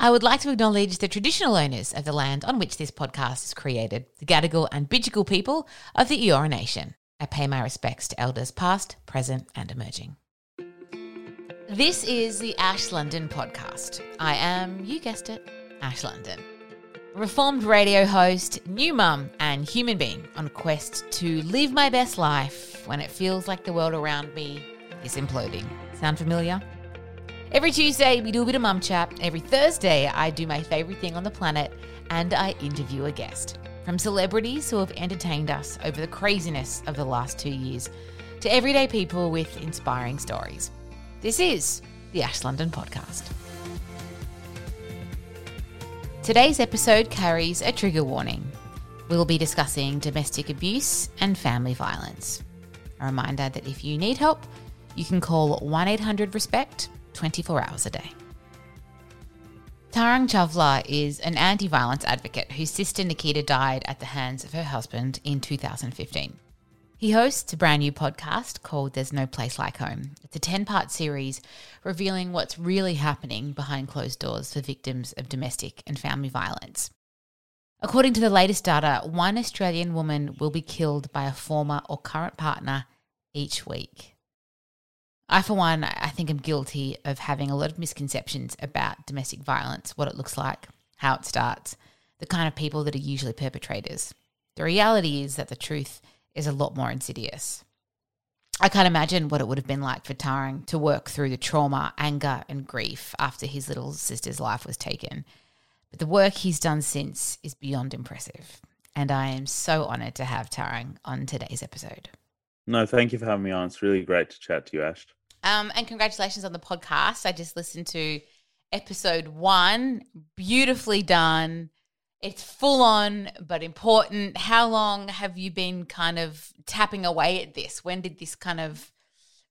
I would like to acknowledge the traditional owners of the land on which this podcast is created, the Gadigal and Bidjigal people of the Eora Nation. I pay my respects to elders past, present and emerging. This is the Ash London podcast. I am, you guessed it, Ash London. Reformed radio host, new mum, and human being on a quest to live my best life when it feels like the world around me is imploding. Sound familiar? Every Tuesday, we do a bit of mum chat. Every Thursday, I do my favourite thing on the planet and I interview a guest. From celebrities who have entertained us over the craziness of the last two years to everyday people with inspiring stories. This is the Ash London Podcast. Today's episode carries a trigger warning. We'll be discussing domestic abuse and family violence. A reminder that if you need help, you can call 1 800 RESPECT 24 hours a day. Tarang Chawla is an anti violence advocate whose sister Nikita died at the hands of her husband in 2015. He hosts a brand new podcast called There's No Place Like Home. It's a 10 part series revealing what's really happening behind closed doors for victims of domestic and family violence. According to the latest data, one Australian woman will be killed by a former or current partner each week. I, for one, I think I'm guilty of having a lot of misconceptions about domestic violence, what it looks like, how it starts, the kind of people that are usually perpetrators. The reality is that the truth is a lot more insidious. I can't imagine what it would have been like for Tarang to work through the trauma, anger, and grief after his little sister's life was taken. But the work he's done since is beyond impressive. And I am so honoured to have Tarang on today's episode. No, thank you for having me on. It's really great to chat to you, Ash. Um, and congratulations on the podcast. I just listened to episode one. Beautifully done. It's full on but important. How long have you been kind of tapping away at this? When did this kind of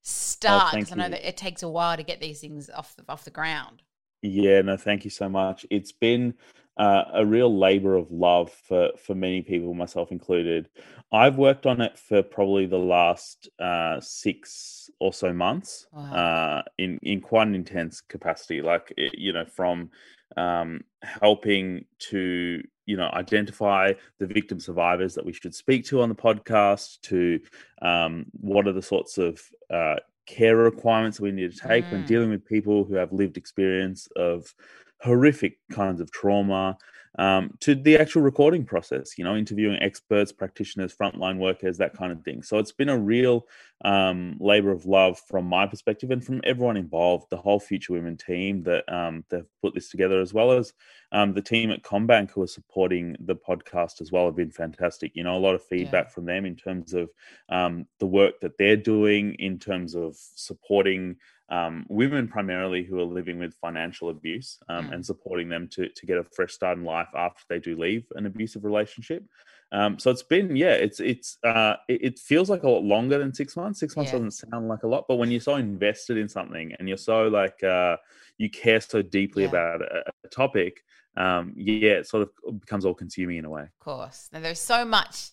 start? Because oh, I know you. that it takes a while to get these things off the, off the ground. Yeah, no, thank you so much. It's been uh, a real labor of love for for many people, myself included. I've worked on it for probably the last uh, six or so months wow. uh, in in quite an intense capacity. Like you know, from um, helping to you know identify the victim survivors that we should speak to on the podcast to um, what are the sorts of uh, care requirements we need to take mm. when dealing with people who have lived experience of horrific kinds of trauma um, to the actual recording process, you know, interviewing experts, practitioners, frontline workers, that kind of thing. So it's been a real um, labor of love from my perspective and from everyone involved, the whole Future Women team that um, they've put this together, as well as um, the team at CommBank who are supporting the podcast as well, have been fantastic. You know, a lot of feedback yeah. from them in terms of um, the work that they're doing, in terms of supporting um, women primarily who are living with financial abuse um, mm. and supporting them to, to get a fresh start in life after they do leave an abusive relationship. Um, so it's been, yeah, it's it's uh, it, it, feels like a lot longer than six months. Six months yeah. doesn't sound like a lot, but when you're so invested in something and you're so like uh, you care so deeply yeah. about a, a topic, um, yeah, it sort of becomes all consuming in a way. Of course, now there's so much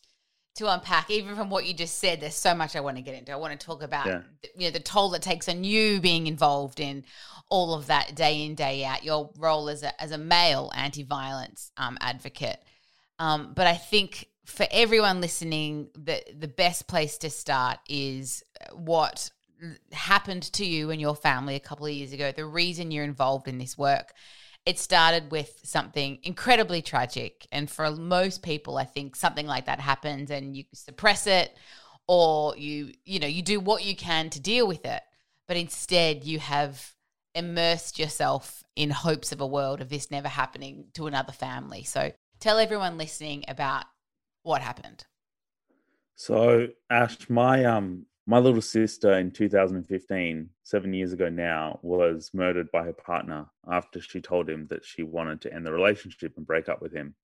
to unpack. Even from what you just said, there's so much I want to get into. I want to talk about yeah. you know the toll that takes on you being involved in all of that day in day out. Your role as a as a male anti violence um, advocate. Um, but I think for everyone listening, the the best place to start is what happened to you and your family a couple of years ago. The reason you're involved in this work it started with something incredibly tragic. And for most people, I think something like that happens and you suppress it or you, you know, you do what you can to deal with it. But instead, you have immersed yourself in hopes of a world of this never happening to another family. So tell everyone listening about what happened. So, Ash, my um my little sister in 2015, seven years ago now, was murdered by her partner after she told him that she wanted to end the relationship and break up with him.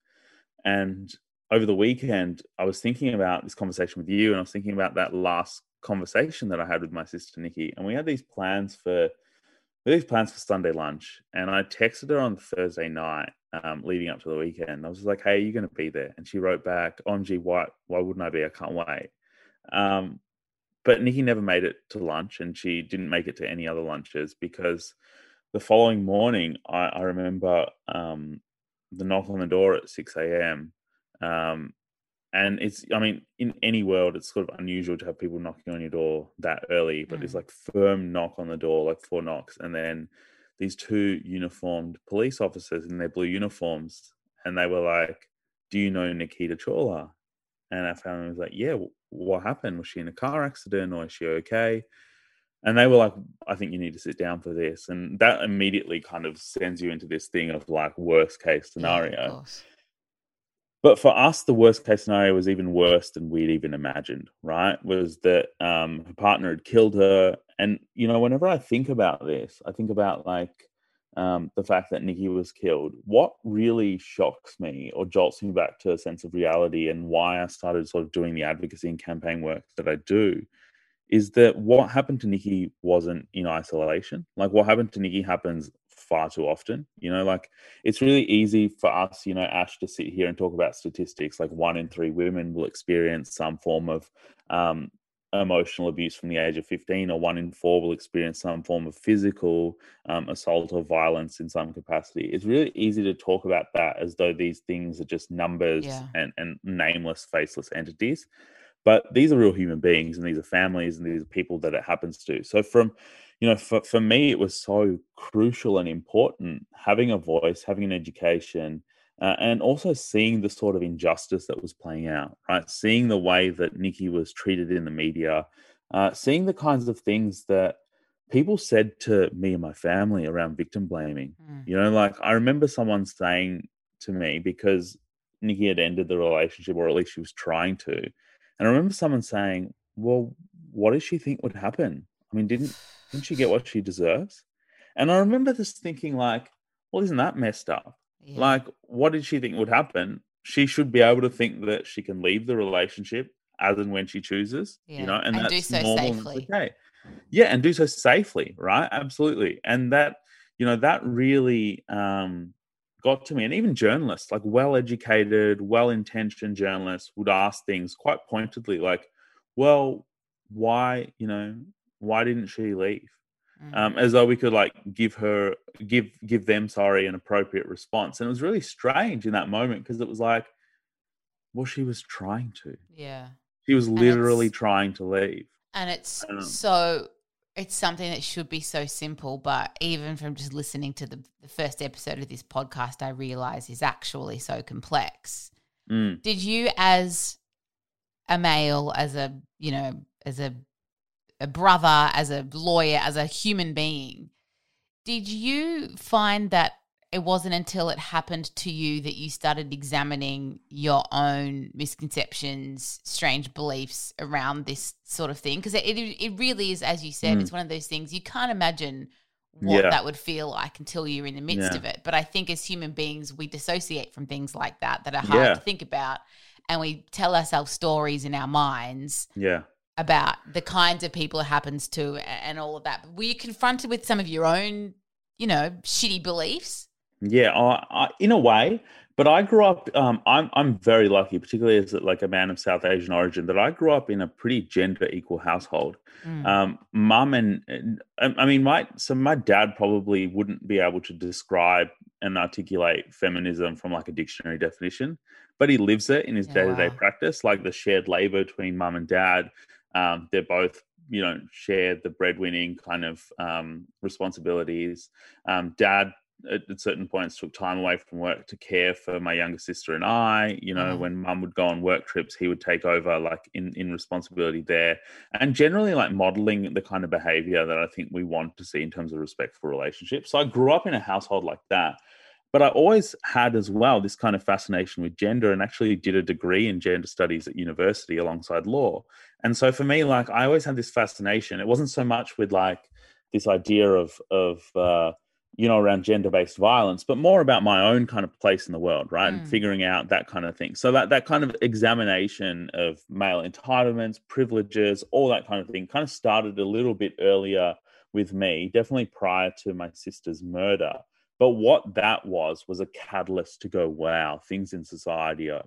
And over the weekend, I was thinking about this conversation with you, and I was thinking about that last conversation that I had with my sister Nikki. And we had these plans for these plans for Sunday lunch, and I texted her on Thursday night, um, leading up to the weekend. I was like, "Hey, are you going to be there?" And she wrote back, "OMG, why? Why wouldn't I be? I can't wait." Um, but Nikki never made it to lunch, and she didn't make it to any other lunches because the following morning, I, I remember um, the knock on the door at six a.m. Um, and it's i mean in any world it's sort of unusual to have people knocking on your door that early but mm. it's like firm knock on the door like four knocks and then these two uniformed police officers in their blue uniforms and they were like do you know nikita chawla and our family was like yeah what happened? Was she in a car accident or is she okay? And they were like i think you need to sit down for this. And that immediately kind of sends you into this thing of like worst case scenario. yeah, but for us, the worst case scenario was even worse than we'd even imagined, right? Was that um, her partner had killed her. And, you know, whenever I think about this, I think about like um, the fact that Nikki was killed. What really shocks me or jolts me back to a sense of reality and why I started sort of doing the advocacy and campaign work that I do is that what happened to Nikki wasn't in isolation. Like what happened to Nikki happens far too often. You know, like it's really easy for us, you know, Ash, to sit here and talk about statistics. Like one in three women will experience some form of um, emotional abuse from the age of 15, or one in four will experience some form of physical um, assault or violence in some capacity. It's really easy to talk about that as though these things are just numbers yeah. and, and nameless, faceless entities. But these are real human beings, and these are families, and these are people that it happens to. So, from you know, for, for me, it was so crucial and important having a voice, having an education, uh, and also seeing the sort of injustice that was playing out, right? Seeing the way that Nikki was treated in the media, uh, seeing the kinds of things that people said to me and my family around victim blaming. Mm. You know, like I remember someone saying to me because Nikki had ended the relationship, or at least she was trying to. And I remember someone saying, Well, what does she think would happen? I mean, didn't didn't she get what she deserves? And I remember this thinking, like, well, isn't that messed up? Yeah. Like, what did she think would happen? She should be able to think that she can leave the relationship as and when she chooses, yeah. you know, and, and that's so normal. Safely. Okay. Yeah, and do so safely, right? Absolutely. And that, you know, that really um got to me. And even journalists, like well educated, well intentioned journalists, would ask things quite pointedly, like, well, why, you know, why didn't she leave? Um, as though we could like give her give give them sorry an appropriate response. And it was really strange in that moment because it was like well she was trying to. Yeah. She was literally trying to leave. And it's um, so it's something that should be so simple but even from just listening to the, the first episode of this podcast i realize is actually so complex. Mm. did you as a male as a you know as a a brother, as a lawyer, as a human being, did you find that it wasn't until it happened to you that you started examining your own misconceptions, strange beliefs around this sort of thing? Because it, it, really is, as you said, mm. it's one of those things you can't imagine what yeah. that would feel like until you're in the midst yeah. of it. But I think as human beings, we dissociate from things like that that are hard yeah. to think about, and we tell ourselves stories in our minds. Yeah about the kinds of people it happens to and all of that. Were you confronted with some of your own, you know, shitty beliefs? Yeah, I, I, in a way. But I grew up. Um, I'm I'm very lucky, particularly as like a man of South Asian origin, that I grew up in a pretty gender equal household. Mm. Um, mum and, and I mean, my so my dad probably wouldn't be able to describe and articulate feminism from like a dictionary definition, but he lives it in his day to day practice, like the shared labor between mum and dad, um, they're both, you know, share the breadwinning kind of um, responsibilities. Um, dad at, at, certain points took time away from work to care for my younger sister and I. You know, mm. when mum would go on work trips, he would take over like in in responsibility there, and generally like modeling the kind of behavior that I think we want to see in terms of respectful relationships. So I grew up in a household like that. But I always had as well this kind of fascination with gender and actually did a degree in gender studies at university alongside law. And so for me, like I always had this fascination. It wasn't so much with like this idea of of uh, you know around gender based violence, but more about my own kind of place in the world, right? Mm. And figuring out that kind of thing. So that that kind of examination of male entitlements, privileges, all that kind of thing, kind of started a little bit earlier with me, definitely prior to my sister's murder. But what that was was a catalyst to go, wow, things in society are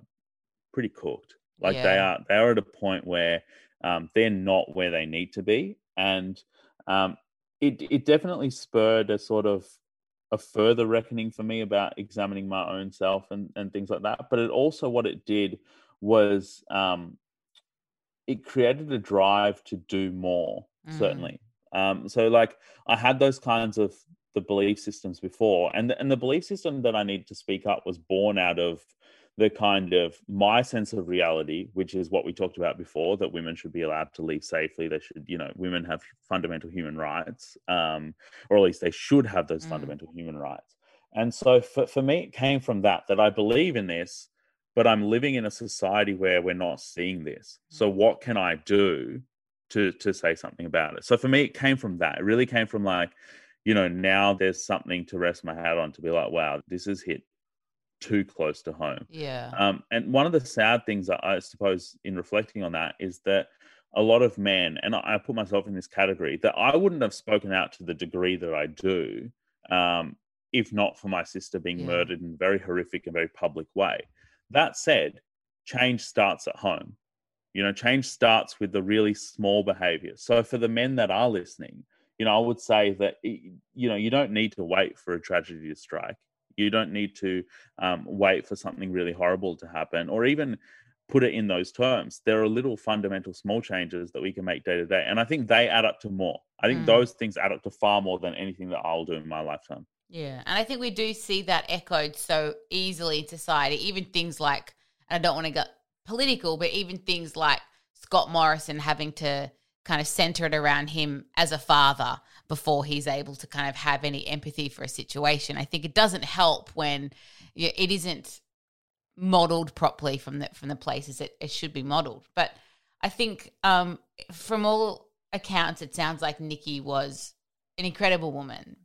pretty cooked. Like yeah. they are, they are at a point where um, they're not where they need to be, and um, it it definitely spurred a sort of a further reckoning for me about examining my own self and and things like that. But it also what it did was um, it created a drive to do more. Mm. Certainly, um, so like I had those kinds of the belief systems before, and the, and the belief system that I need to speak up was born out of the kind of my sense of reality, which is what we talked about before, that women should be allowed to leave safely. They should, you know, women have fundamental human rights, um, or at least they should have those mm. fundamental human rights. And so for, for me, it came from that, that I believe in this, but I'm living in a society where we're not seeing this. So mm. what can I do to to say something about it? So for me, it came from that. It really came from like, you know, now there's something to rest my hat on to be like, wow, this has hit too close to home. Yeah. Um, and one of the sad things that I suppose in reflecting on that is that a lot of men, and I put myself in this category, that I wouldn't have spoken out to the degree that I do um, if not for my sister being yeah. murdered in a very horrific and very public way. That said, change starts at home. You know, change starts with the really small behavior. So for the men that are listening, you know, I would say that, you know, you don't need to wait for a tragedy to strike. You don't need to um, wait for something really horrible to happen or even put it in those terms. There are little fundamental small changes that we can make day to day. And I think they add up to more. I think mm. those things add up to far more than anything that I'll do in my lifetime. Yeah. And I think we do see that echoed so easily in society, even things like, I don't want to get political, but even things like Scott Morrison having to kind of center it around him as a father before he's able to kind of have any empathy for a situation. I think it doesn't help when it isn't modeled properly from the from the places it, it should be modeled. But I think um, from all accounts, it sounds like Nikki was an incredible woman,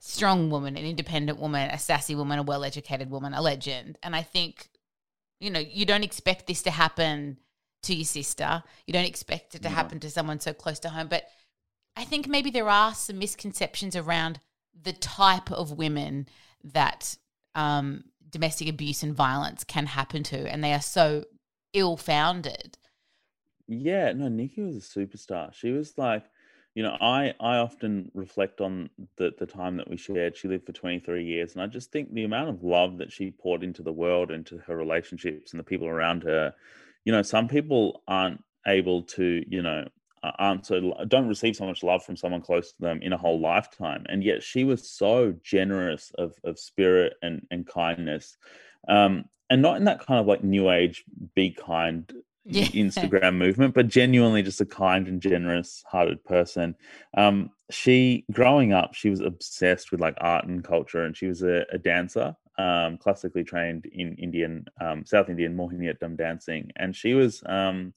strong woman, an independent woman, a sassy woman, a well educated woman, a legend. And I think, you know, you don't expect this to happen to your sister. You don't expect it to happen to someone so close to home. But I think maybe there are some misconceptions around the type of women that um, domestic abuse and violence can happen to, and they are so ill founded. Yeah, no, Nikki was a superstar. She was like, you know, I I often reflect on the the time that we shared. She lived for 23 years, and I just think the amount of love that she poured into the world, into her relationships, and the people around her. You know, some people aren't able to, you know, aren't so don't receive so much love from someone close to them in a whole lifetime. And yet she was so generous of of spirit and and kindness. Um and not in that kind of like new age be kind yeah. instagram movement but genuinely just a kind and generous hearted person. Um she growing up she was obsessed with like art and culture and she was a, a dancer um classically trained in indian um south indian mohiniyattam dancing and she was um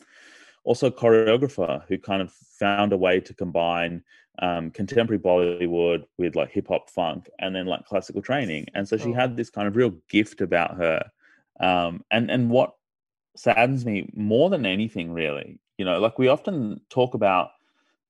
also a choreographer who kind of found a way to combine um, contemporary Bollywood with like hip hop funk and then like classical training. And so she had this kind of real gift about her. Um, and and what saddens me more than anything, really, you know, like we often talk about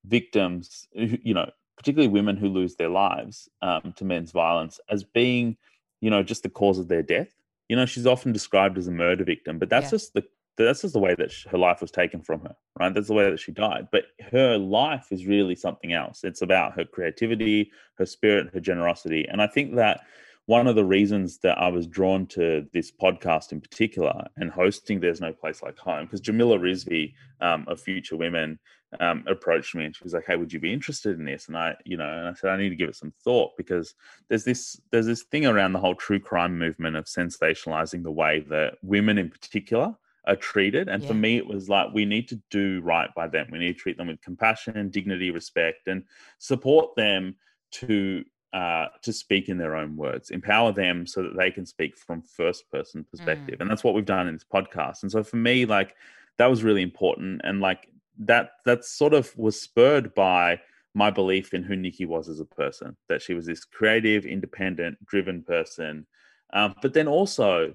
victims, you know, particularly women who lose their lives um, to men's violence as being, you know, just the cause of their death. You know, she's often described as a murder victim, but that's yeah. just the that's just the way that her life was taken from her, right? That's the way that she died. But her life is really something else. It's about her creativity, her spirit, her generosity. And I think that one of the reasons that I was drawn to this podcast in particular and hosting There's No Place Like Home, because Jamila Rizvi um, of Future Women um, approached me and she was like, "Hey, would you be interested in this?" And I, you know, and I said I need to give it some thought because there's this there's this thing around the whole true crime movement of sensationalizing the way that women in particular are treated. And yeah. for me, it was like we need to do right by them. We need to treat them with compassion, and dignity, respect, and support them to uh, to speak in their own words, empower them so that they can speak from first person perspective. Mm. And that's what we've done in this podcast. And so for me, like that was really important. And like that, that sort of was spurred by my belief in who Nikki was as a person, that she was this creative, independent, driven person. Um, but then also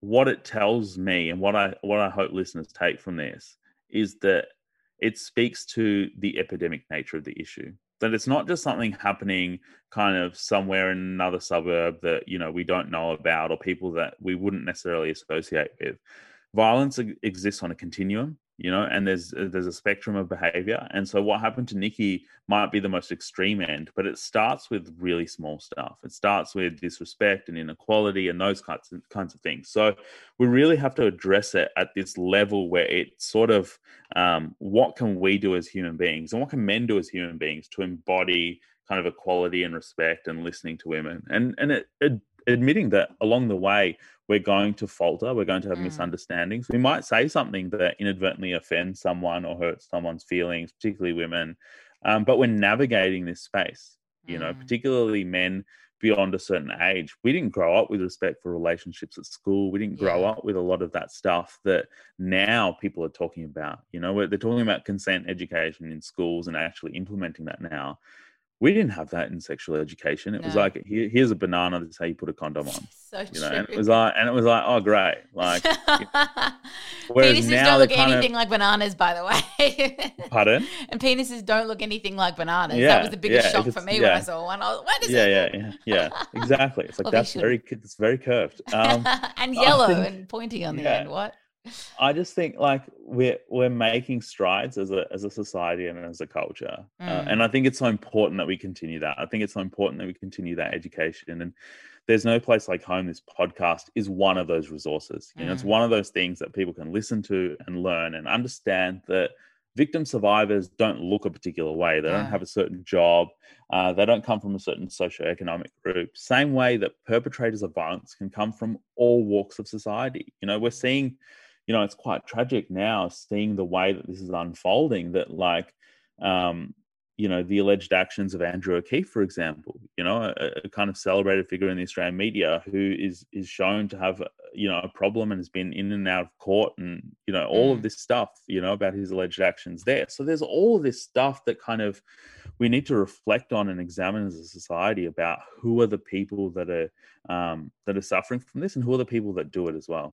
what it tells me and what I what I hope listeners take from this is that it speaks to the epidemic nature of the issue. That it's not just something happening kind of somewhere in another suburb that you know we don't know about or people that we wouldn't necessarily associate with. Violence exists on a continuum you know and there's uh, there's a spectrum of behavior. And so what happened to nikki might be the most extreme end but it starts with really small stuff. It starts with disrespect and inequality and those kinds of, kinds of things. So we really have to address it at this level where it sort of um, what can we do as human beings and what can men do as human beings to embody kind of equality and respect and listening to women? And and it, it admitting that along the way we're going to falter, we're going to have mm. misunderstandings. We might say something that inadvertently offends someone or hurts someone's feelings, particularly women. Um, but we're navigating this space, you mm. know, particularly men beyond a certain age. We didn't grow up with respect for relationships at school. We didn't grow yeah. up with a lot of that stuff that now people are talking about. You know, they're talking about consent education in schools and actually implementing that now we didn't have that in sexual education. It no. was like, Here, here's a banana. That's how you put a condom on. So you true. and it was like, and it was like, oh, great. Like, whereas penises now don't look anything of, like bananas, by the way. pardon? And penises don't look anything like bananas. Yeah, that was the biggest yeah, shock for me yeah. when I saw one. I was, what is yeah, it? Yeah, yeah, yeah, exactly. It's like that's very, it's very curved um, and yellow think, and pointy on the end. What? I just think like we're we're making strides as a as a society and as a culture, uh, mm. uh, and I think it's so important that we continue that. I think it's so important that we continue that education. And there's no place like home. This podcast is one of those resources. You know, it's mm. one of those things that people can listen to and learn and understand that victim survivors don't look a particular way. They don't have a certain job. Uh, they don't come from a certain socioeconomic group. Same way that perpetrators of violence can come from all walks of society. You know, we're seeing you know, it's quite tragic now seeing the way that this is unfolding. That like, um, you know, the alleged actions of Andrew O'Keefe, for example, you know, a, a, kind of celebrated figure in the Australian media who is is shown to have, you know, a problem and has been in and out of court, and you know, all mm. of this stuff, you know, about his alleged actions there. So there's all of this stuff that kind of we need to reflect on and examine as a society about who are the people that are um, that are suffering from this and who are the people that do it as well.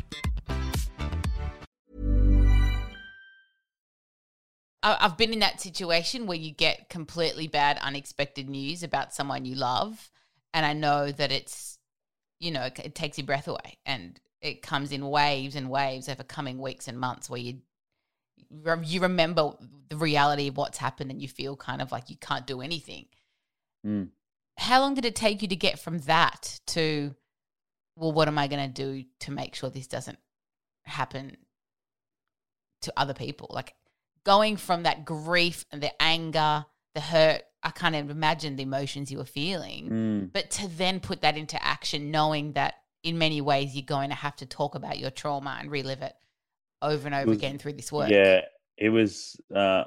I've been in that situation where you get completely bad, unexpected news about someone you love, and I know that it's, you know, it, takes your breath away, and it comes in waves and waves over coming weeks and months where you you remember the reality of what's happened and you feel kind of like you can't do anything. Mm. How long did it take you to get from that to, well, what am I going to do to make sure this doesn't happen to other people? Like, going from that grief and the anger, the hurt, I can't even imagine the emotions you were feeling, mm. but to then put that into action, knowing that in many ways you're going to have to talk about your trauma and relive it over and over was, again through this work. Yeah, it was uh,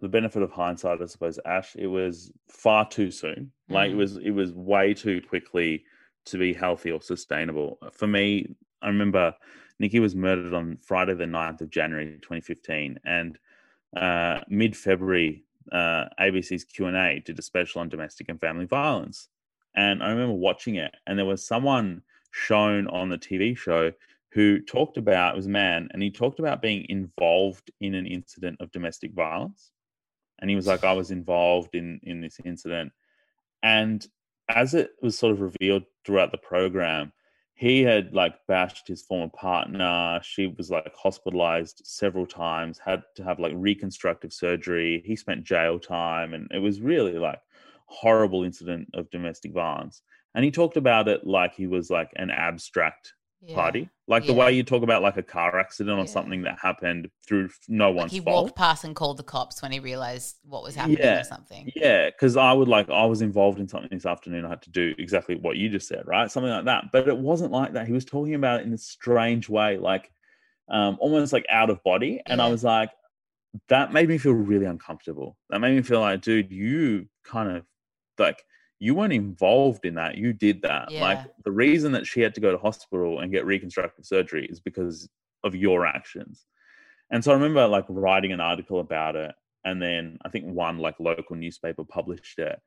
the benefit of hindsight, I suppose, Ash. It was far too soon. Like mm. it was, it was way too quickly to be healthy or sustainable. For me, I remember Nikki was murdered on Friday, the 9th of January, 2015. And uh, mid February, uh, ABC's Q and A did a special on domestic and family violence, and I remember watching it, and there was someone shown on the TV show who talked about it was a man, and he talked about being involved in an incident of domestic violence, and he was like, "I was involved in in this incident," and as it was sort of revealed throughout the program, he had like bashed his former partner. She was like hospitalized several times, had to have like reconstructive surgery. He spent jail time, and it was really like horrible incident of domestic violence, and he talked about it like he was like an abstract Yeah. party, like the way you talk about like a car accident or Yeah. something that happened through no Like one's he fault. walked past and called the cops when he realized what was happening Yeah. or something. Yeah, because I would like I was involved in something this afternoon. I had to do exactly what you just said, right? Something like that. But it wasn't like that. He was talking about it in a strange way, like um, almost like out of body. And I was like, that made me feel really uncomfortable. That made me feel like, dude, you kind of like you weren't involved in that. You did that. Yeah. Like the reason that she had to go to hospital and get reconstructive surgery is because of your actions. And so I remember like writing an article about it and then I think one like local newspaper published it.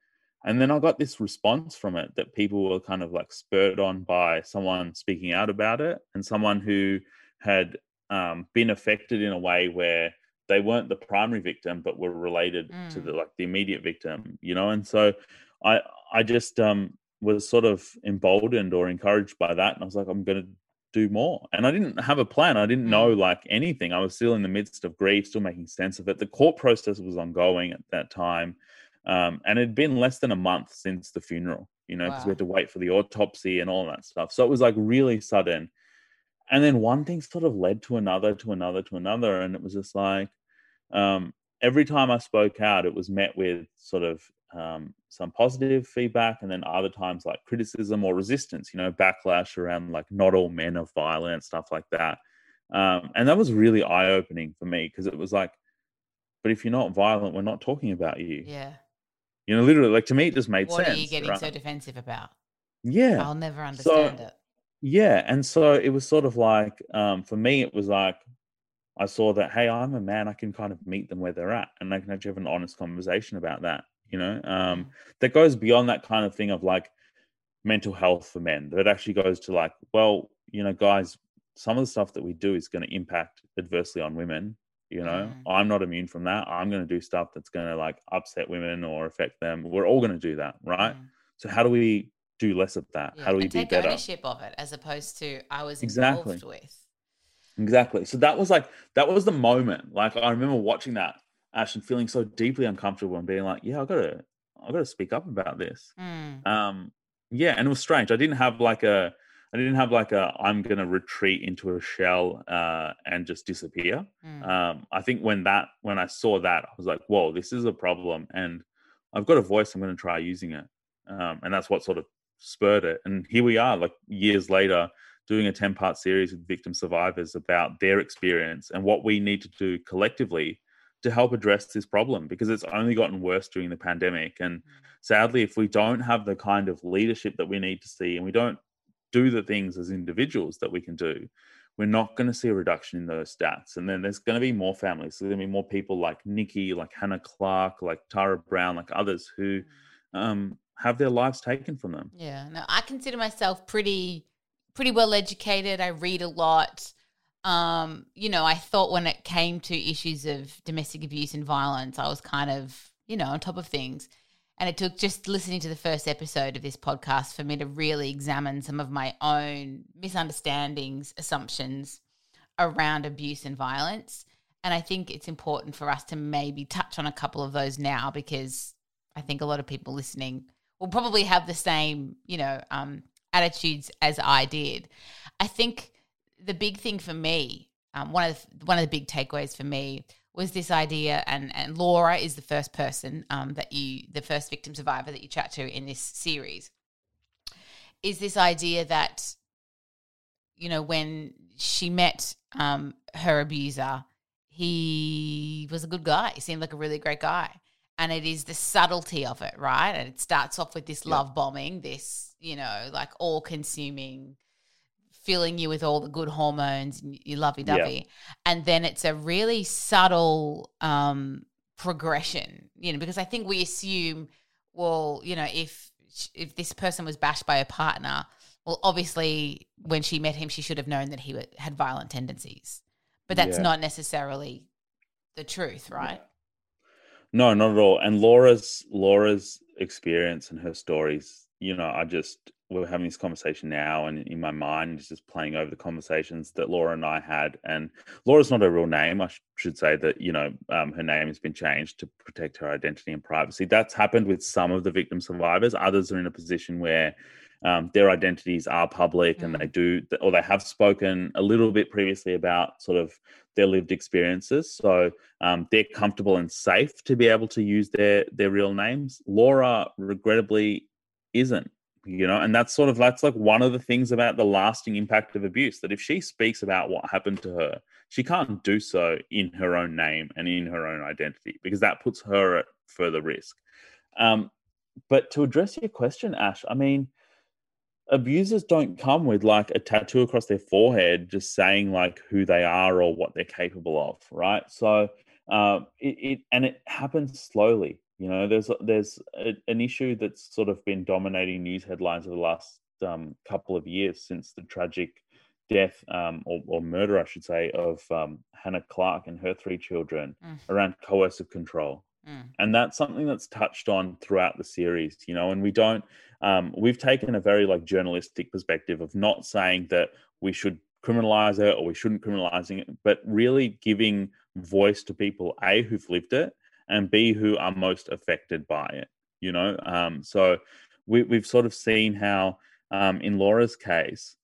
And then I got this response from it that people were kind of like spurred on by someone speaking out about it and someone who had um, been affected in a way where they weren't the primary victim but were related to Mm. the like the immediate victim, you know. And so I I just um, was sort of emboldened or encouraged by that, and I was like, I'm going to do more. And I didn't have a plan. I didn't know like anything. I was still in the midst of grief, still making sense of it. The court process was ongoing at that time. Um, and it had been less than a month since the funeral, you know, because we had to wait for the autopsy and all that stuff. So it was like really sudden. And then one thing sort of led to another, to another, to another. And it was just like um, every time I spoke out, it was met with sort of um, some positive feedback and then other times like criticism or resistance, you know, backlash around like not all men are violent, stuff like that. Um, and that was really eye opening for me because it was like, but if you're not violent, we're not talking about you. Yeah. You know, literally, like to me, it just made What sense. are you getting right? so defensive about? yeah. I'll never understand it. Yeah, and so it was sort of like um, for me, it was like I saw that hey, I'm a man, I can kind of meet them where they're at, and I can actually have an honest conversation about that. You know, um, that goes beyond that kind of thing of like mental health for men. That actually goes to like, well, you know, guys, some of the stuff that we do is going to impact adversely on women. You know, Mm. I'm not immune from that. I'm going to do stuff that's going to like upset women or affect them. We're all going to do that, right? Mm. So how do we do less of that? Yeah, How do we and be take better? ownership of it as opposed to I was Exactly. involved with. Exactly. So that was like that was the moment. Like I remember watching that Ash and feeling so deeply uncomfortable and being like, yeah, I gotta I gotta speak up about this. Mm. Um yeah, and it was strange. I didn't have like a I didn't have like a I'm gonna retreat into a shell uh and just disappear. Mm. Um I think when that when I saw that, I was like, whoa, this is a problem and I've got a voice, I'm gonna try using it. Um and that's what sort of spurred it. And here we are, like years later, doing a 10 part series with victim survivors about their experience and what we need to do collectively to help address this problem because it's only gotten worse during the pandemic. And sadly, if we don't have the kind of leadership that we need to see and we don't do the things as individuals that we can do, we're not going to see a reduction in those stats. And then there's going to be more families. There's going to be more people like Nikki, like Hannah Clarke, like Tara Brown, like others who um, have their lives taken from them. Yeah, no, I consider myself pretty pretty well educated. I read a lot. Um, you know, I thought when it came to issues of domestic abuse and violence, I was kind of, you know, on top of things. And it took just listening to the first episode of this podcast for me to really examine some of my own misunderstandings, assumptions around abuse and violence. And I think it's important for us to maybe touch on a couple of those now because I think a lot of people listening will probably have the same, you know, um, attitudes as I did. I think the big thing for me, um, one of the, one of the big takeaways for me was this idea, and and Laura is the first person um, that you, the first victim survivor that you chat to in this series, is this idea that, you know, when she met um, her abuser, he was a good guy. He seemed like a really great guy and it is the subtlety of it, right? And it starts off with this love bombing, this, you know, like all consuming, filling you with all the good hormones, and you lovey dovey. And then it's a really subtle um, progression, you know, because I think we assume, well, you know, if if this person was bashed by a partner, well, obviously when she met him, she should have known that he had violent tendencies. But that's Yeah. not necessarily the truth, right? No, not at all. And Laura's Laura's experience and her stories, you know, are just we're having this conversation now, and in my mind, is just playing over the conversations that Laura and I had. And Laura's not a real name. I sh- should say that you know um, her name has been changed to protect her identity and privacy. That's happened with some of the victim survivors. Others are in a position where um, their identities are public, and they mm. do, or they have spoken a little bit previously about sort of their lived experiences. So um, they're comfortable and safe to be able to use their their real names. Laura, regrettably, isn't you know and that's sort of that's like one of the things about the lasting impact of abuse that if she speaks about what happened to her she can't do so in her own name and in her own identity because that puts her at further risk. Um, but to address your question ash i mean abusers don't come with like a tattoo across their forehead just saying like who they are or what they're capable of right? So uh, it, it and it happens slowly you know, there's there's a, an issue that's sort of been dominating news headlines over the last um, couple of years since the tragic death um, or, or, murder, I should say, of um, Hannah Clarke and her three children mm. around coercive control. Mm. And that's something that's touched on throughout the series, you know, and we don't, um, we've taken a very like journalistic perspective of not saying that we should criminalize it or we shouldn't criminalizing it, but really giving voice to people, A, who've lived it, and B, who are most affected by it. You know, um, so we, we've sort of seen how, um, in Laura's case,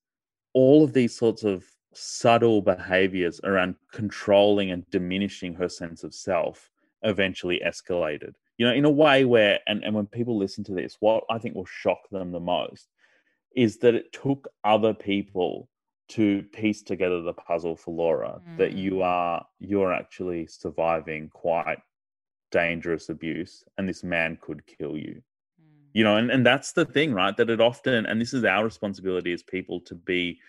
all of these sorts of subtle behaviors around controlling and diminishing her sense of self eventually escalated. You know, in a way where, and, and when people listen to this, what I think will shock them the most is that it took other people to piece together the puzzle for Laura mm. that you are you're actually surviving quite dangerous abuse and this man could kill you. Mm. you know and, and that's the thing right? That it often and this is our responsibility as people to be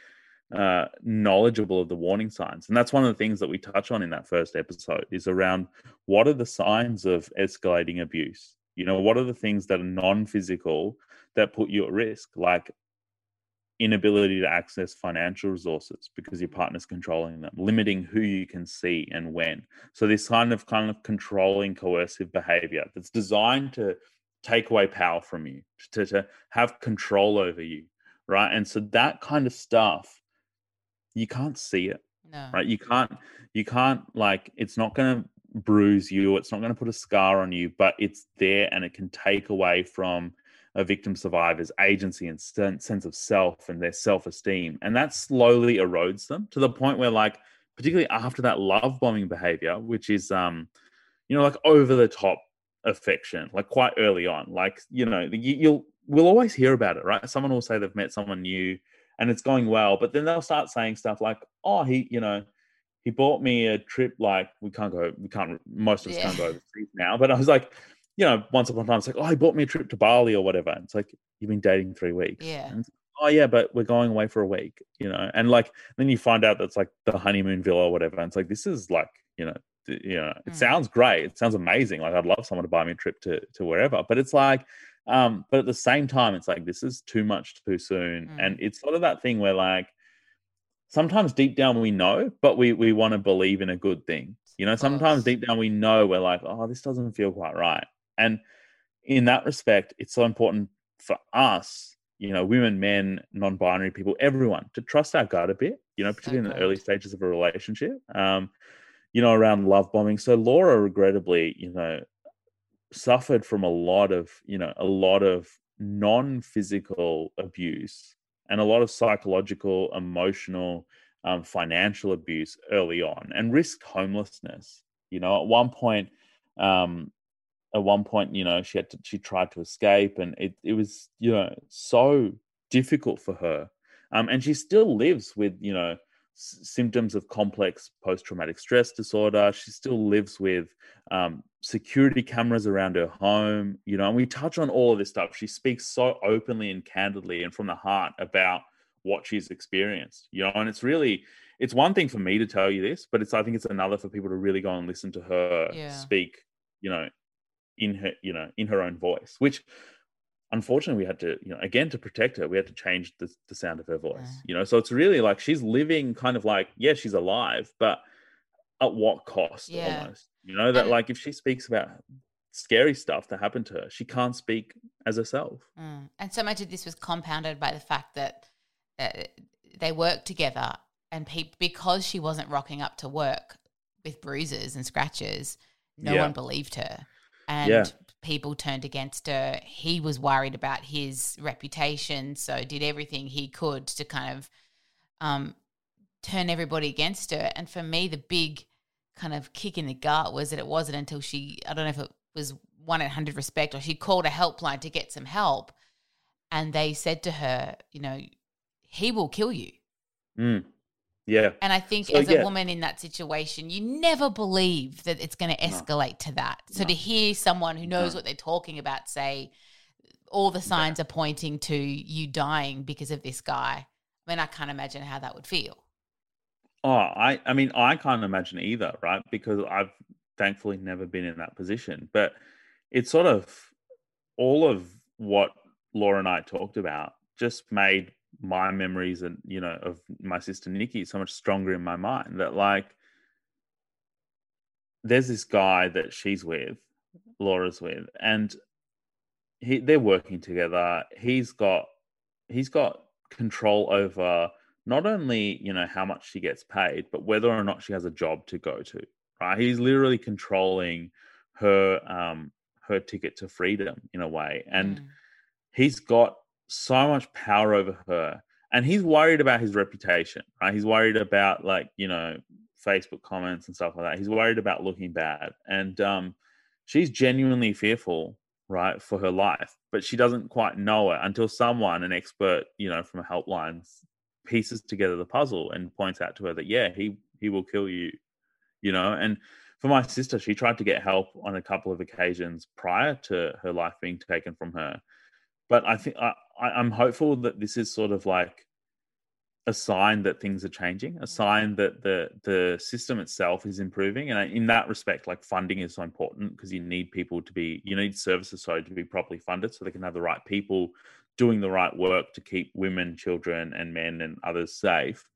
uh, knowledgeable of the warning signs. And that's one of the things that we touch on in that first episode is around what are the signs of escalating abuse? You know what are the things that are non-physical that put you at risk? Like inability to access financial resources because your partner's controlling them, limiting who you can see and when. So this kind of kind of controlling coercive behavior that's designed to take away power from you, to, to have control over you, right? And so that kind of stuff, you can't see it. No. Right. You can't you can't like it's not gonna bruise you, it's not gonna put a scar on you, but it's there and it can take away from a victim survivor's agency and sense of self and their self-esteem and that slowly erodes them to the point where like particularly after that love bombing behavior which is um you know like over the top affection like quite early on like you know you, you'll we'll always hear about it right someone will say they've met someone new and it's going well but then they'll start saying stuff like oh he you know he bought me a trip like we can't go we can't most of us yeah. can't go overseas now but i was like you know, once upon a time, it's like, oh, he bought me a trip to Bali or whatever. And it's like, you've been dating three weeks. Yeah. And, oh, yeah, but we're going away for a week, you know? And like, then you find out that's like the honeymoon villa or whatever. And it's like, this is like, you know, you know, it mm. sounds great. It sounds amazing. Like, I'd love someone to buy me a trip to, to wherever. But it's like, um, but at the same time, it's like, this is too much too soon. Mm. And it's sort of that thing where like, sometimes deep down we know, but we, we want to believe in a good thing. You know, sometimes deep down we know we're like, oh, this doesn't feel quite right. And in that respect, it's so important for us, you know, women, men, non binary people, everyone to trust our gut a bit, you know, particularly in the early stages of a relationship, um, you know, around love bombing. So Laura, regrettably, you know, suffered from a lot of, you know, a lot of non physical abuse and a lot of psychological, emotional, um, financial abuse early on and risked homelessness. You know, at one point, um, at one point, you know, she had to, she tried to escape, and it it was you know so difficult for her. Um, and she still lives with you know s- symptoms of complex post traumatic stress disorder. She still lives with um, security cameras around her home. You know, and we touch on all of this stuff. She speaks so openly and candidly and from the heart about what she's experienced. You know, and it's really it's one thing for me to tell you this, but it's I think it's another for people to really go and listen to her yeah. speak. You know, in her you know in her own voice which unfortunately we had to you know again to protect her we had to change the, the sound of her voice yeah. you know so it's really like she's living kind of like yeah she's alive but at what cost yeah. almost you know that and, like if she speaks about scary stuff that happened to her. She can't speak as herself. Mm. And so much of this was compounded by the fact that uh, they worked together, and pe- because she wasn't rocking up to work with bruises and scratches, no Yeah. one believed her. And Yeah. people turned against her. He was worried about his reputation, so did everything he could to kind of um, turn everybody against her. And for me, the big kind of kick in the gut was that it wasn't until she, I don't know if it was 1 800 Respect or she called a helpline to get some help. And they said to her, you know, he will kill you. Mm. Yeah. And I think So, as a yeah. woman in that situation, you never believe that it's going to escalate to that. So No. to hear someone who knows No. what they're talking about say, all the signs are pointing to you dying because of this guy, I mean, I can't imagine how that would feel. Oh, I I mean, I can't imagine either, right? Because I've thankfully never been in that position. But it's sort of all of what Laura and I talked about just made my memories and you know of my sister Nikki so much stronger in my mind that like there's this guy that she's with, Laura's with, and he they're working together. He's got he's got control over not only you know how much she gets paid, but whether or not she has a job to go to. Right? He's literally controlling her um her ticket to freedom in a way, and Mm. he's got so much power over her, and he's worried about his reputation. Right? He's worried about like you know Facebook comments and stuff like that. He's worried about looking bad, and um, she's genuinely fearful right for her life but she doesn't quite know it until someone an expert you know from a helpline pieces together the puzzle and points out to her that yeah he he will kill you you know and for my sister she tried to get help on a couple of occasions prior to her life being taken from her but i think I, I i'm hopeful that this is sort of like a sign that things are changing a mm. sign that the the system itself is improving. And in that respect like funding is so important because you need people to be you need services sorry to be properly funded so they can have the right people doing the right work to keep women children and men and others safe.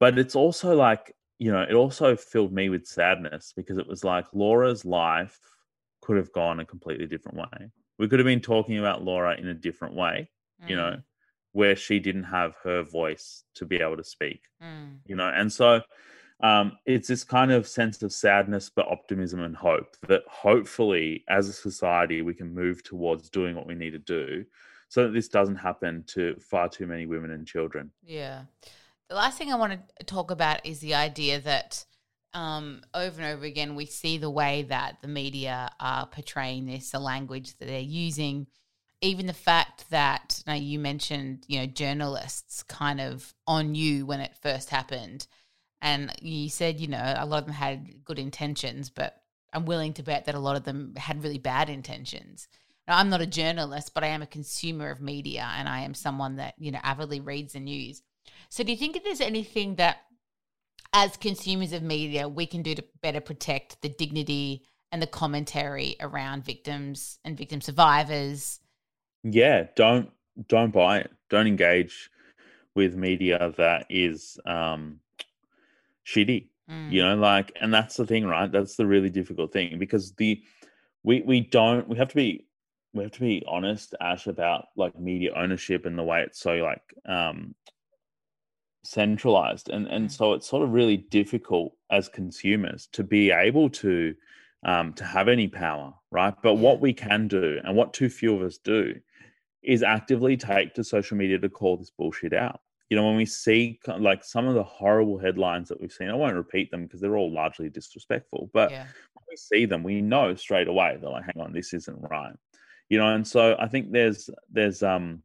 But it's also like you know it also filled me with sadness because it was like laura's life could have gone a completely different way we could have been talking about laura in a different way you know Mm. where she didn't have her voice to be able to speak Mm. you know and so um, it's this kind of sense of sadness but optimism and hope that hopefully as a society we can move towards doing what we need to do so that this doesn't happen to far too many women and children Yeah. The last thing I want to talk about is the idea that um, over and over again we see the way that the media are portraying this, the language that they're using, even the fact that now you mentioned, you know, journalists kind of on you when it first happened, and you said, you know, a lot of them had good intentions, but I'm willing to bet that a lot of them had really bad intentions. Now, I'm not a journalist, but I am a consumer of media, and I am someone that you know avidly reads the news. So, do you think that there's anything that, as consumers of media, we can do to better protect the dignity and the commentary around victims and victim survivors? yeah don't don't buy it. Don't engage with media that is um shitty Mm, you know like and that's the thing right? That's the really difficult thing because the we we don't we have to be we have to be honest ash about like media ownership and the way it's so like um centralized and and Mm. so it's sort of really difficult as consumers to be able to um to have any power right but what we can do and what too few of us do is actively take to social media to call this bullshit out you know when we see like some of the horrible headlines that we've seen i won't repeat them because they're all largely disrespectful but yeah. when we see them, we know straight away they're like, hang on, this isn't right. You know, and so I think there's there's um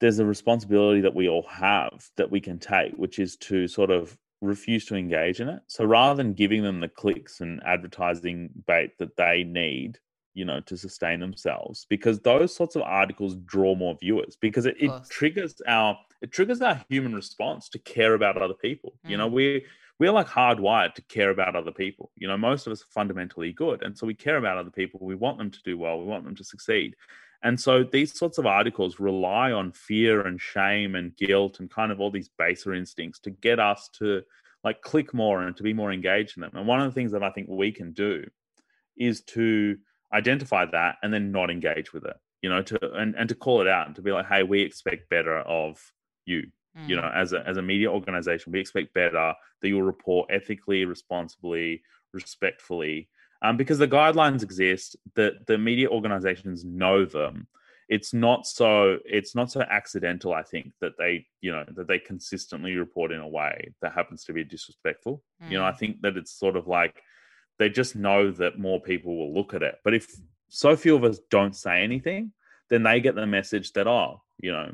there's a responsibility that we all have that we can take, which is to sort of refuse to engage in it. So rather than giving them the clicks and advertising bait that they need, you know, to sustain themselves, because those sorts of articles draw more viewers because it, it triggers our it triggers our human response to care about other people. You know, Mm. we we're like hardwired to care about other people. You know, most of us are fundamentally good. And so we care about other people. We want them to do well. We want them to succeed. And so these sorts of articles rely on fear and shame and guilt and kind of all these baser instincts to get us to like click more and to be more engaged in them. And one of the things that I think we can do is to identify that and then not engage with it you know to and, and to call it out and to be like hey we expect better of you Mm. you know as a as a media organization we expect better that you'll report ethically responsibly respectfully um, because the guidelines exist the the media organizations know them. It's not so it's not so accidental i think that they you know that they consistently report in a way that happens to be disrespectful. You know i Mm. think that it's sort of like they just know that more people will look at it. But if so few of us don't say anything then they get the message that oh you know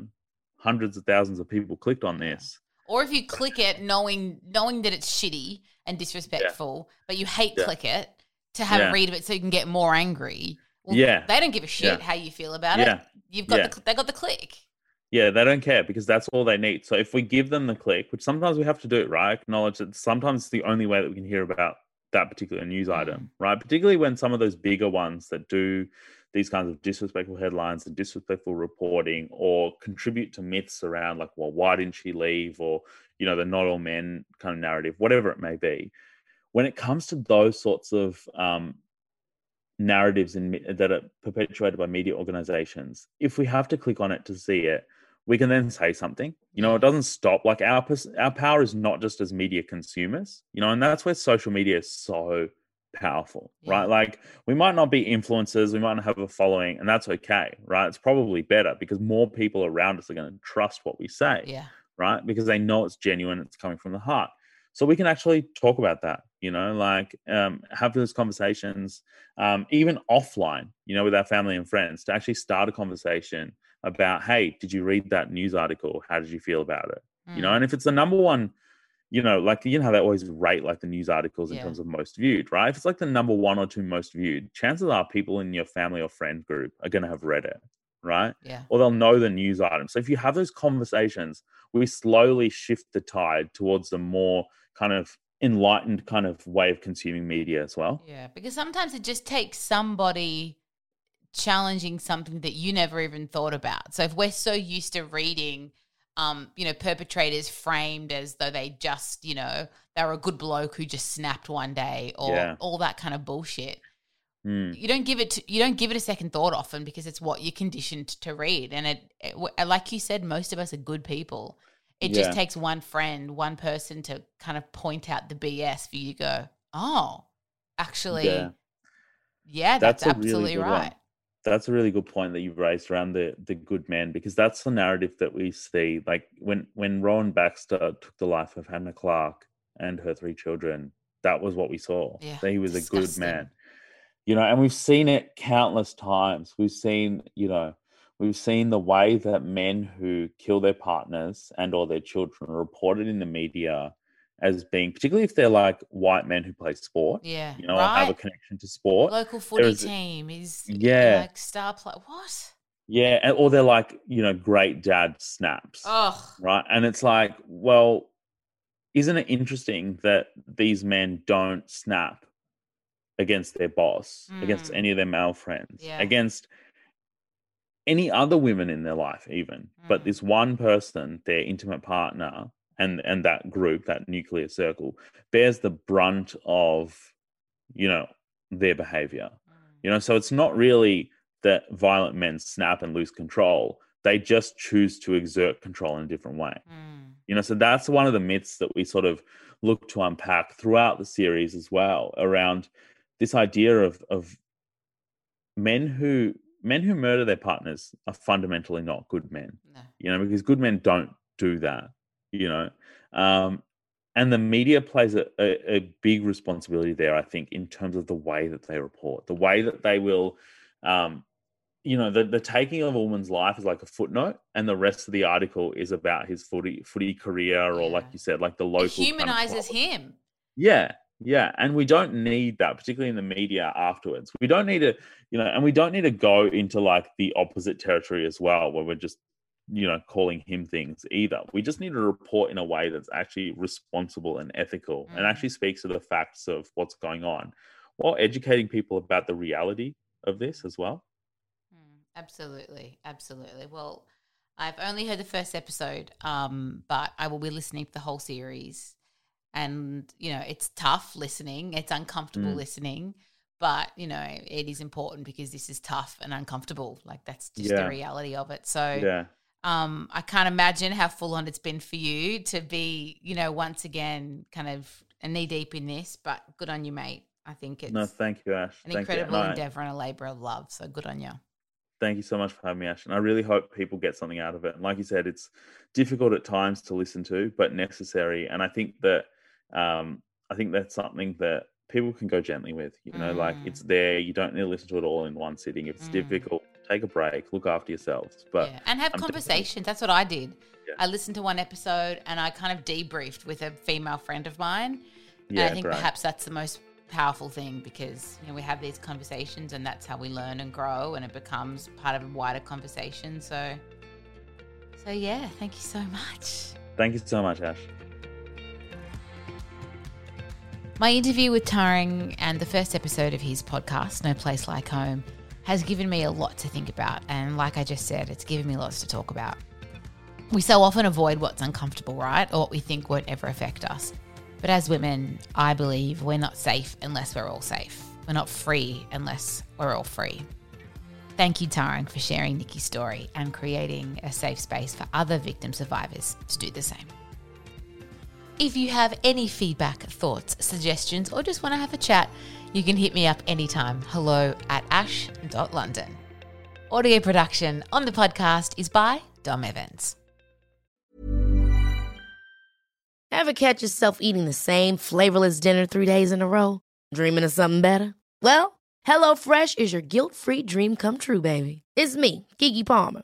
hundreds of thousands of people clicked on this. Or if you click it knowing knowing that it's shitty and disrespectful, but you hate Yeah. click it to have Yeah. a read of it so you can get more angry. Well, Yeah. They don't give a shit Yeah. how you feel about Yeah. it. You've got Yeah. the they got the click. Yeah, they don't care because that's all they need. So if we give them the click, which sometimes we have to do it, right? Acknowledge that sometimes it's the only way that we can hear about that particular news mm. item, right? Particularly when some of those bigger ones that do these kinds of disrespectful headlines and disrespectful reporting or contribute to myths around like, well, why didn't she leave? Or, you know, the not all men kind of narrative, whatever it may be. When it comes to those sorts of um, narratives in, that are perpetuated by media organizations, if we have to click on it to see it, we can then say something. You know, it doesn't stop. Like our our power is not just as media consumers. You know, and that's where social media is so powerful, right? Like we might not be influencers, we might not have a following, and that's okay, right? It's probably better because more people around us are going to trust what we say Yeah. right? Because they know it's genuine, it's coming from the heart. So we can actually talk about that, you know, like um, have those conversations, um, even offline, you know, with our family and friends, to actually start a conversation about, hey, did you read that news article? How did you feel about it? You know, Mm. and if it's the number one, you know, like you know how they always rate like the news articles in Yeah. terms of most viewed, right? If it's like the number one or two most viewed, chances are people in your family or friend group are going to have read it, right? Yeah. or they'll know the news item. So if you have those conversations, we slowly shift the tide towards the more kind of enlightened kind of way of consuming media as well. Yeah. Because sometimes it just takes somebody challenging something that you never even thought about. So if we're so used to reading um, you know, perpetrators framed as though they just, you know, they were a good bloke who just snapped one day or Yeah. all that kind of bullshit. Mm, you don't give it to, you don't give it a second thought often because it's what you're conditioned to read and it, it like you said most of us are good people it just takes one friend one person to kind of point out the bs for you to go oh actually yeah, Yeah. that's, That's a really absolutely good one. right That's a really good point that you've raised around the the good man because that's the narrative that we see. Like when when Rowan Baxter took the life of Hannah Clarke and her three children, that was what we saw. Yeah, that he was a good man. You know, and we've seen it countless times. We've seen, you know, we've seen the way that men who kill their partners and or their children are reported in the media as being, particularly if they're like white men who play sport, yeah you know, or have a connection to sport. local footy is- team is Yeah. like star play what Yeah, and, or they're like, you know, great dad snaps, oh right? And it's like, well, isn't it interesting that these men don't snap against their boss, against Mm. any of their male friends, Yeah. against any other women in their life, even? But Mm. this one person, their intimate partner, and and that group, that nuclear circle, bears the brunt of, you know, their behavior. You know, so it's not really that violent men snap and lose control. They just choose to exert control in a different way. Mm. You know, so that's one of the myths that we sort of look to unpack throughout the series as well around this idea of of men who men who murder their partners are fundamentally not good men. No. You know, because good men don't do that, you know. Um, and the media plays a, a, a big responsibility there, I think, in terms of the way that they report, the way that they will, um, you know, the, the taking of a woman's life is like a footnote, and the rest of the article is about his footy footy career, or like you said, like the local. it kind of humanizes him. Yeah, yeah, and we don't need that, particularly in the media afterwards. We don't need to, you know, and we don't need to go into like the opposite territory as well, where we're just, you know, calling him things either. We just need to report in a way that's actually responsible and ethical, and Mm. actually speaks to the facts of what's going on, while educating people about the reality of this as well. Mm, Absolutely, absolutely. Well, I've only heard the first episode, um, but I will be listening to the whole series. And you know, it's tough listening; it's uncomfortable Mm. listening. but you know it is important because this is tough and uncomfortable. Like that's just Yeah. the reality of it. So Yeah. um, I can't imagine how full on it's been for you to be, you know, once again kind of knee deep in this. But good on you, mate. I think it's No, thank you, Ash. an Thank incredible. Endeavor and a labor of love. So good on you. Thank you so much for having me, Ash. And I really hope people get something out of it. And like you said, it's difficult at times to listen to, but necessary. And I think that um, I think that's something that people can go gently with. You know, like Mm. it's there. You don't need to listen to it all in one sitting. If it's Mm. difficult, take a break, look after yourselves. But yeah. And have I'm definitely- conversations. That's what I did. Yeah. I listened to one episode and I kind of debriefed with a female friend of mine. And yeah, I think great. perhaps that's the most powerful thing because you know we have these conversations and that's how we learn and grow and it becomes part of a wider conversation. So so yeah, thank you so much. Thank you so much, Ash. My interview with Tarang and the first episode of his podcast, No Place Like Home, has given me a lot to think about. And like I just said, it's given me lots to talk about. We so often avoid what's uncomfortable, right? Or what we think won't ever affect us. But as women, I believe we're not safe unless we're all safe. We're not free unless we're all free. Thank you, Tarang, for sharing Nikki's story and creating a safe space for other victim survivors to do the same. If you have any feedback, thoughts, suggestions, or just want to have a chat, you can hit me up anytime. Hello at ash.london. Audio production on the podcast is by Dom Evans. Ever catch yourself eating the same flavorless dinner three days in a row? Dreaming of something better? Well, HelloFresh is your guilt-free dream come true, baby. It's me, Keke Palmer.